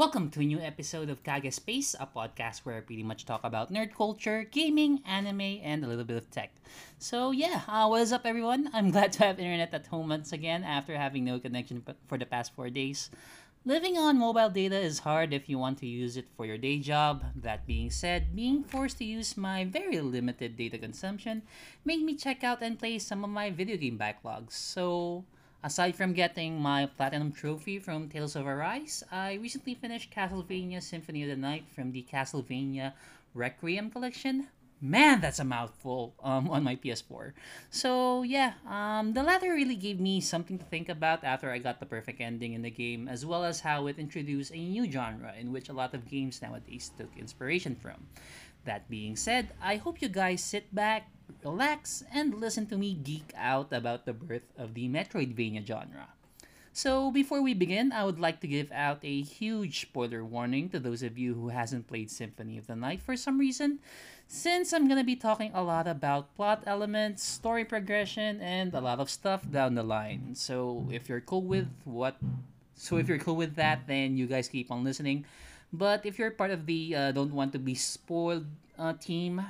Welcome to a new episode of Kage Space, a podcast where I pretty much talk about nerd culture, gaming, anime, and a little bit of tech. So yeah, uh, what is up, everyone? I'm glad to have internet at home once again after having no connection for the past four days. Living on mobile data is hard if you want to use it for your day job. That being said, being forced to use my very limited data consumption made me check out and play some of my video game backlogs. So Aside from getting my Platinum Trophy from Tales of Arise, I recently finished Castlevania Symphony of the Night from the Castlevania Requiem collection. Man, that's a mouthful um, on my PS4. So, yeah, um, the latter really gave me something to think about after I got the perfect ending in the game, as well as how it introduced a new genre in which a lot of games nowadays took inspiration from. That being said, I hope you guys sit back, relax, and listen to me geek out about the birth of the Metroidvania genre. So, before we begin, I would like to give out a huge spoiler warning to those of you who hasn't played Symphony of the Night for some reason, since I'm gonna be talking a lot about plot elements, story progression, and a lot of stuff down the line. So, if you're cool with what so if you're cool with that, then you guys keep on listening. But if you're part of the uh, don't want to be spoiled uh, team,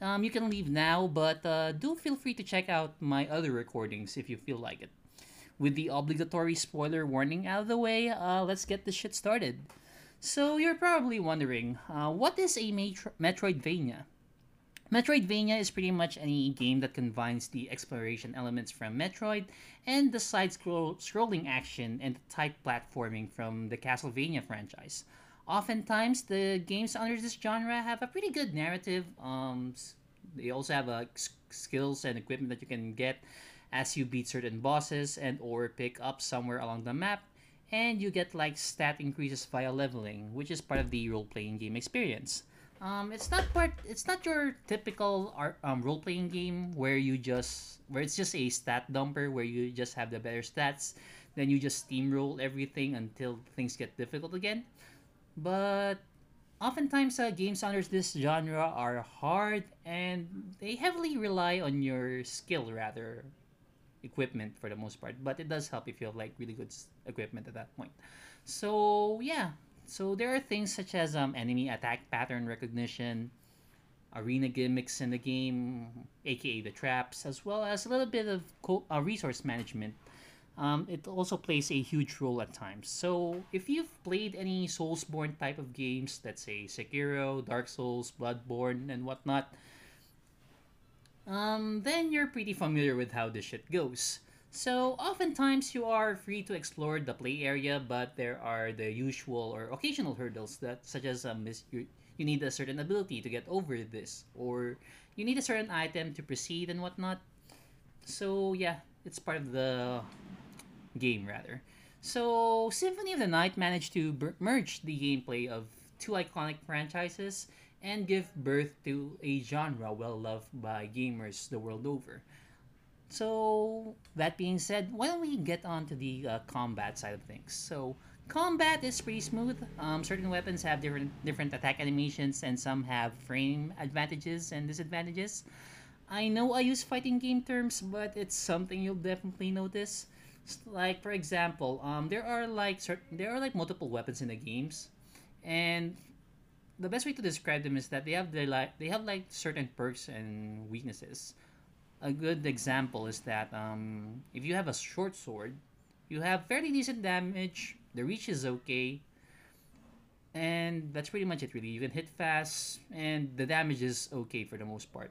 um, you can leave now, but uh, do feel free to check out my other recordings if you feel like it. With the obligatory spoiler warning out of the way, uh, let's get this shit started. So, you're probably wondering, uh, what is a Metro- Metroidvania? Metroidvania is pretty much any game that combines the exploration elements from Metroid and the side scrolling action and the tight platforming from the Castlevania franchise. Oftentimes, the games under this genre have a pretty good narrative. Um, they also have uh, skills and equipment that you can get as you beat certain bosses and or pick up somewhere along the map and you get like stat increases via leveling which is part of the role-playing game experience um, it's not part it's not your typical um, role-playing game where you just where it's just a stat dumper where you just have the better stats then you just steamroll everything until things get difficult again but oftentimes uh, games under this genre are hard and they heavily rely on your skill rather equipment for the most part but it does help if you have like really good equipment at that point. So yeah. So there are things such as um, enemy attack pattern recognition arena gimmicks in the game aka the traps as well as a little bit of co- uh, resource management um, it also plays a huge role at times. So, if you've played any Soulsborne type of games, let's say Sekiro, Dark Souls, Bloodborne, and whatnot, um, then you're pretty familiar with how this shit goes. So, oftentimes you are free to explore the play area, but there are the usual or occasional hurdles that, such as um, you, you need a certain ability to get over this, or you need a certain item to proceed and whatnot. So, yeah, it's part of the game rather. So, Symphony of the Night managed to b- merge the gameplay of two iconic franchises and give birth to a genre well loved by gamers the world over. So, that being said, why don't we get on to the uh, combat side of things? So, combat is pretty smooth. Um, certain weapons have different different attack animations, and some have frame advantages and disadvantages. I know I use fighting game terms, but it's something you'll definitely notice like for example um there are like certain there are like multiple weapons in the games and the best way to describe them is that they have their like they have like certain perks and weaknesses. A good example is that um if you have a short sword you have fairly decent damage the reach is okay and that's pretty much it really. You can hit fast and the damage is okay for the most part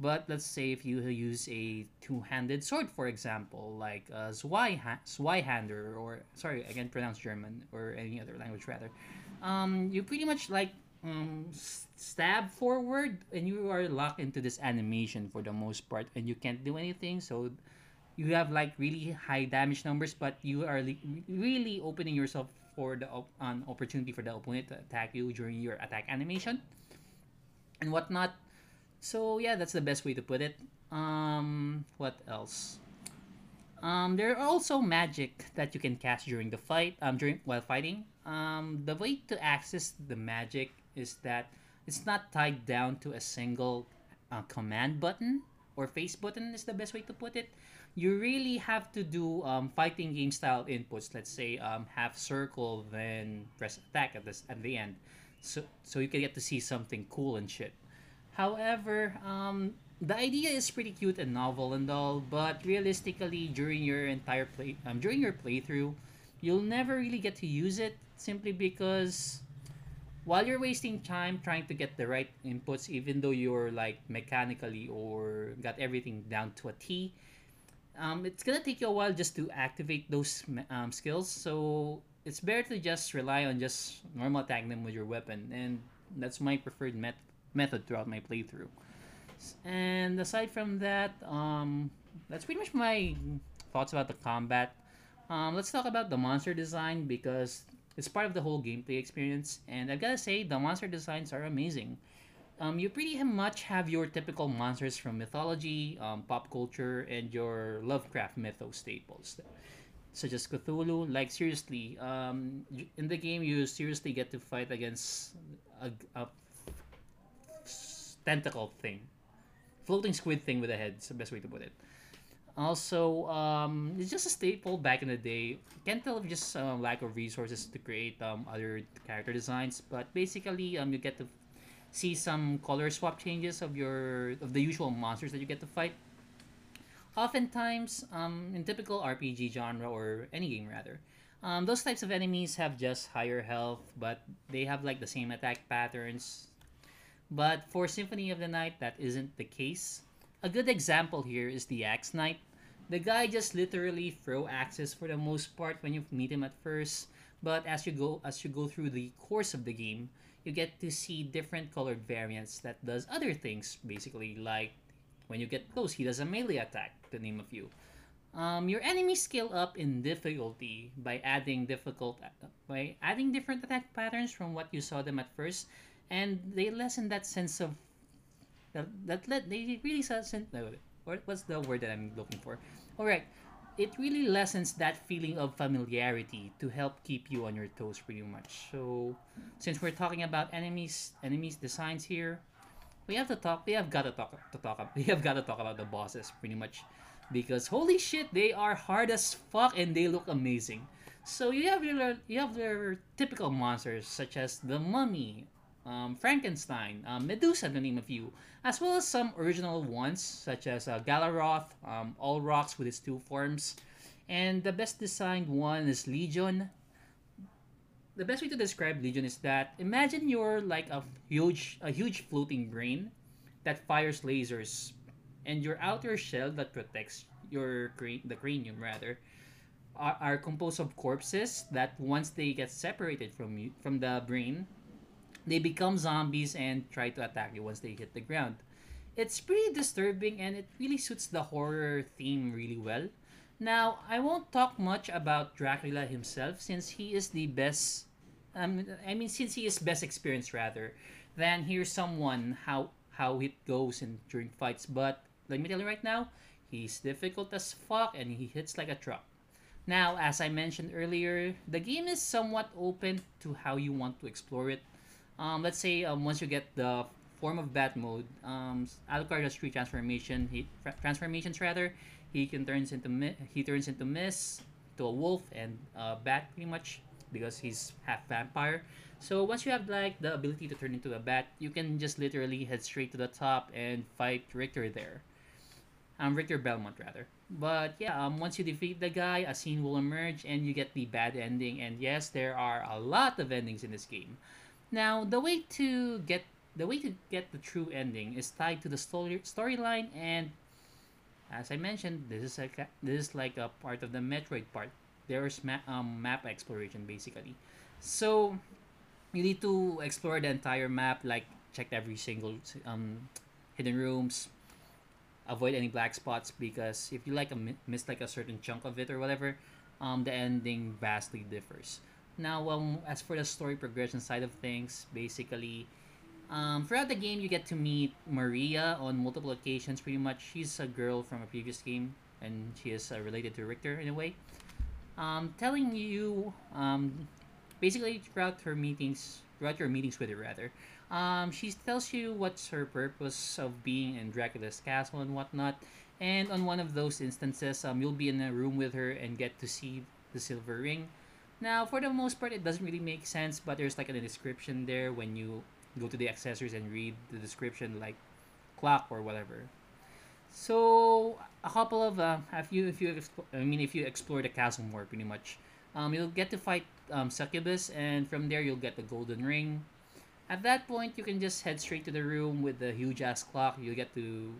but let's say if you use a two-handed sword, for example, like a Zweihander, or sorry, I can pronounce German or any other language rather. Um, you pretty much like um, stab forward, and you are locked into this animation for the most part, and you can't do anything. So you have like really high damage numbers, but you are really opening yourself for the op- an opportunity for the opponent to attack you during your attack animation and whatnot. So yeah, that's the best way to put it. Um, what else? Um, there are also magic that you can cast during the fight. Um, during while fighting. Um, the way to access the magic is that it's not tied down to a single uh, command button or face button is the best way to put it. you really have to do um, fighting game style inputs. Let's say um, half circle, then press attack at this at the end, so so you can get to see something cool and shit. However, um, the idea is pretty cute and novel and all, but realistically, during your entire play, um, during your playthrough, you'll never really get to use it simply because while you're wasting time trying to get the right inputs, even though you're like mechanically or got everything down to a T, um, it's gonna take you a while just to activate those um, skills. So it's better to just rely on just normal attacking them with your weapon, and that's my preferred met- method throughout my playthrough. And aside from that, um, that's pretty much my thoughts about the combat. Um, let's talk about the monster design because it's part of the whole gameplay experience, and I've gotta say the monster designs are amazing. Um, you pretty much have your typical monsters from mythology, um, pop culture, and your Lovecraft mythos staples, such as Cthulhu. Like seriously, um, in the game you seriously get to fight against a, a tentacle thing, floating squid thing with a head. Is the best way to put it. Also, um, it's just a staple back in the day. Can't tell if just uh, lack of resources to create um, other character designs, but basically, um, you get to see some color swap changes of your of the usual monsters that you get to fight. Oftentimes, um, in typical RPG genre or any game rather, um, those types of enemies have just higher health, but they have like the same attack patterns. But for Symphony of the Night, that isn't the case. A good example here is the Axe Knight. The guy just literally throw axes for the most part when you meet him at first, but as you go as you go through the course of the game, you get to see different colored variants that does other things basically like when you get close he does a melee attack to name a few um, your enemies scale up in difficulty by adding difficult by adding different attack patterns from what you saw them at first and they lessen that sense of that, let they really lessen or what's the word that i'm looking for all right it really lessens that feeling of familiarity to help keep you on your toes pretty much. So since we're talking about enemies enemies designs here, we have to talk we have got to talk to talk we have got to talk about the bosses pretty much because holy shit they are hard as fuck and they look amazing. So you have your you have your typical monsters such as the mummy, um, Frankenstein, um, Medusa, to name a few, as well as some original ones such as uh, Galaroth, um, Olrox with its two forms, and the best designed one is Legion. The best way to describe Legion is that imagine you're like a huge a huge floating brain that fires lasers, and your outer shell that protects your the cranium rather are composed of corpses that once they get separated from you from the brain they become zombies and try to attack you once they hit the ground. It's pretty disturbing and it really suits the horror theme really well. Now, I won't talk much about Dracula himself since he is the best um, I mean since he is best experienced rather than hear someone how how it goes in during fights, but let me tell you right now, he's difficult as fuck and he hits like a truck. Now, as I mentioned earlier, the game is somewhat open to how you want to explore it um, let's say um, once you get the form of bat mode, um, Alucard has three transformation. He transformations rather. He can turns into he turns into mist, to a wolf and a bat pretty much because he's half vampire. So once you have like the ability to turn into a bat, you can just literally head straight to the top and fight Richter there. Um, Richter Belmont rather. But yeah, um, once you defeat the guy, a scene will emerge and you get the bad ending. And yes, there are a lot of endings in this game. Now, the way to get the way to get the true ending is tied to the story storyline and as I mentioned, this is like a, this is like a part of the Metroid part. There's ma- um, map exploration basically. So you need to explore the entire map, like check every single um, hidden rooms, avoid any black spots because if you like a miss like a certain chunk of it or whatever, um, the ending vastly differs. Now, um, as for the story progression side of things, basically, um, throughout the game, you get to meet Maria on multiple occasions. Pretty much, she's a girl from a previous game, and she is uh, related to Richter in a way. Um, telling you, um, basically, throughout her meetings, throughout your meetings with her, rather, um, she tells you what's her purpose of being in Dracula's castle and whatnot. And on one of those instances, um, you'll be in a room with her and get to see the silver ring. Now, for the most part, it doesn't really make sense, but there's like a description there when you go to the accessories and read the description, like clock or whatever. So a couple of uh, if you if you I mean if you explore the castle more, pretty much, um, you'll get to fight um, Succubus, and from there you'll get the golden ring. At that point, you can just head straight to the room with the huge ass clock. You'll get to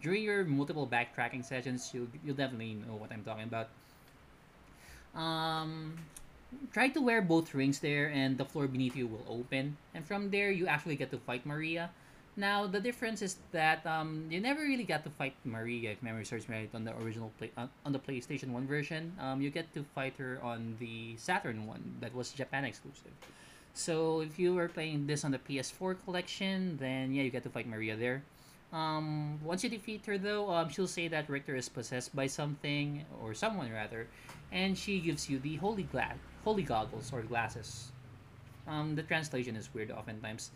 during your multiple backtracking sessions. You'll you'll definitely know what I'm talking about. Um, try to wear both rings there, and the floor beneath you will open, and from there you actually get to fight Maria now the difference is that um, you never really got to fight Maria, if memory serves me right, on the original play on, on the PlayStation One version. Um, you get to fight her on the Saturn one that was Japan exclusive. So if you were playing this on the PS4 collection, then yeah, you get to fight Maria there. Um, once you defeat her, though, um, she'll say that Richter is possessed by something or someone rather, and she gives you the holy glass, holy goggles or glasses. Um, the translation is weird oftentimes.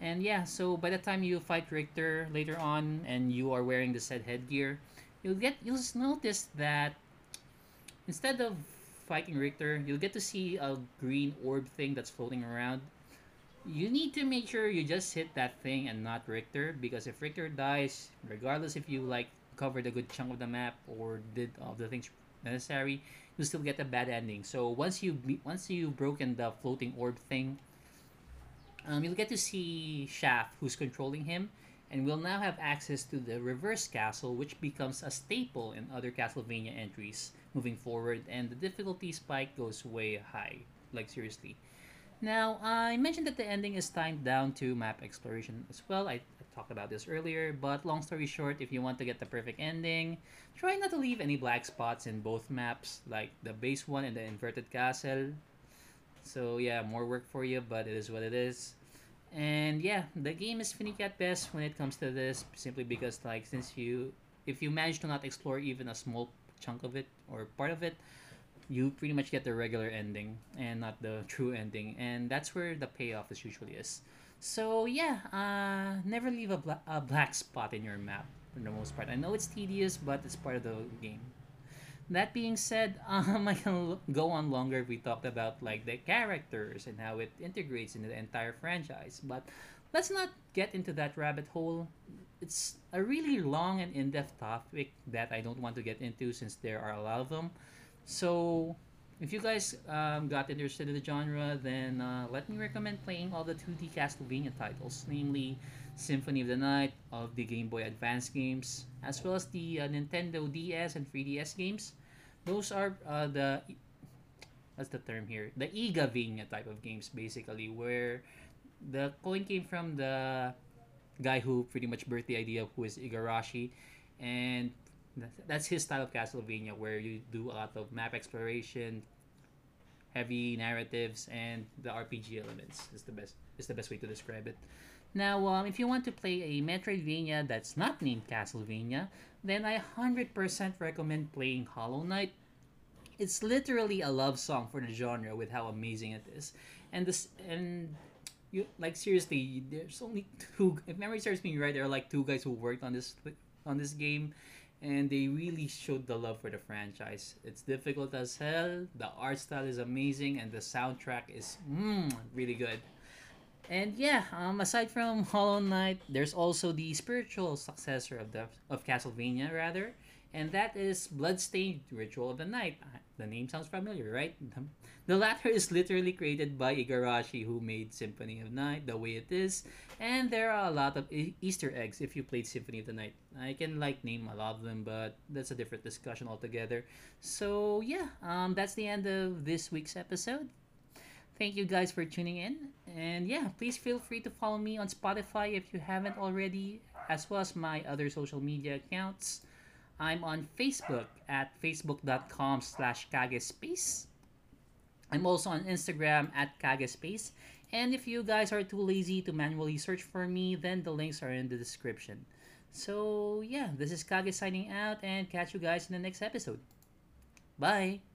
And yeah, so by the time you fight Richter later on and you are wearing the said headgear, you'll get you'll notice that instead of fighting Richter, you'll get to see a green orb thing that's floating around. You need to make sure you just hit that thing and not Richter because if Richter dies, regardless if you like covered a good chunk of the map or did all the things necessary, you still get a bad ending. So once you once you've broken the floating orb thing, um, you'll get to see Shaft, who's controlling him, and we'll now have access to the reverse castle, which becomes a staple in other Castlevania entries moving forward, and the difficulty spike goes way high. Like, seriously. Now, I mentioned that the ending is timed down to map exploration as well. I, I talked about this earlier, but long story short, if you want to get the perfect ending, try not to leave any black spots in both maps, like the base one and the inverted castle. So yeah, more work for you, but it is what it is. And yeah, the game is finicky at best when it comes to this, simply because like since you, if you manage to not explore even a small chunk of it or part of it, you pretty much get the regular ending and not the true ending, and that's where the payoff is usually is. So yeah, uh, never leave a, bla- a black spot in your map for the most part. I know it's tedious, but it's part of the game. That being said, um, I can go on longer if we talked about like the characters and how it integrates into the entire franchise. But let's not get into that rabbit hole. It's a really long and in-depth topic that I don't want to get into since there are a lot of them. So, if you guys um, got interested in the genre, then uh, let me recommend playing all the 2D Castlevania titles, namely Symphony of the Night of the Game Boy Advance games, as well as the uh, Nintendo DS and 3DS games. Those are uh, the what's the term here? The Igavania type of games, basically, where the coin came from the guy who pretty much birthed the idea who is Igarashi, and that's his style of Castlevania, where you do a lot of map exploration, heavy narratives, and the RPG elements is the best is the best way to describe it. Now, um, if you want to play a Metroidvania that's not named Castlevania, then I 100% recommend playing Hollow Knight. It's literally a love song for the genre with how amazing it is. And this and you like seriously, there's only two if memory serves me right, there are like two guys who worked on this on this game and they really showed the love for the franchise. It's difficult as hell, the art style is amazing and the soundtrack is mm, really good. And yeah, um, aside from Hollow Knight, there's also the spiritual successor of the of Castlevania, rather, and that is Bloodstained Ritual of the Night. The name sounds familiar, right? The, latter is literally created by Igarashi, who made Symphony of Night the way it is, and there are a lot of Easter eggs if you played Symphony of the Night. I can like name a lot of them, but that's a different discussion altogether. So yeah, um, that's the end of this week's episode. Thank you guys for tuning in. And yeah, please feel free to follow me on Spotify if you haven't already, as well as my other social media accounts. I'm on Facebook at facebook.com slash kagespace. I'm also on Instagram at kagespace. And if you guys are too lazy to manually search for me, then the links are in the description. So yeah, this is Kage signing out and catch you guys in the next episode. Bye!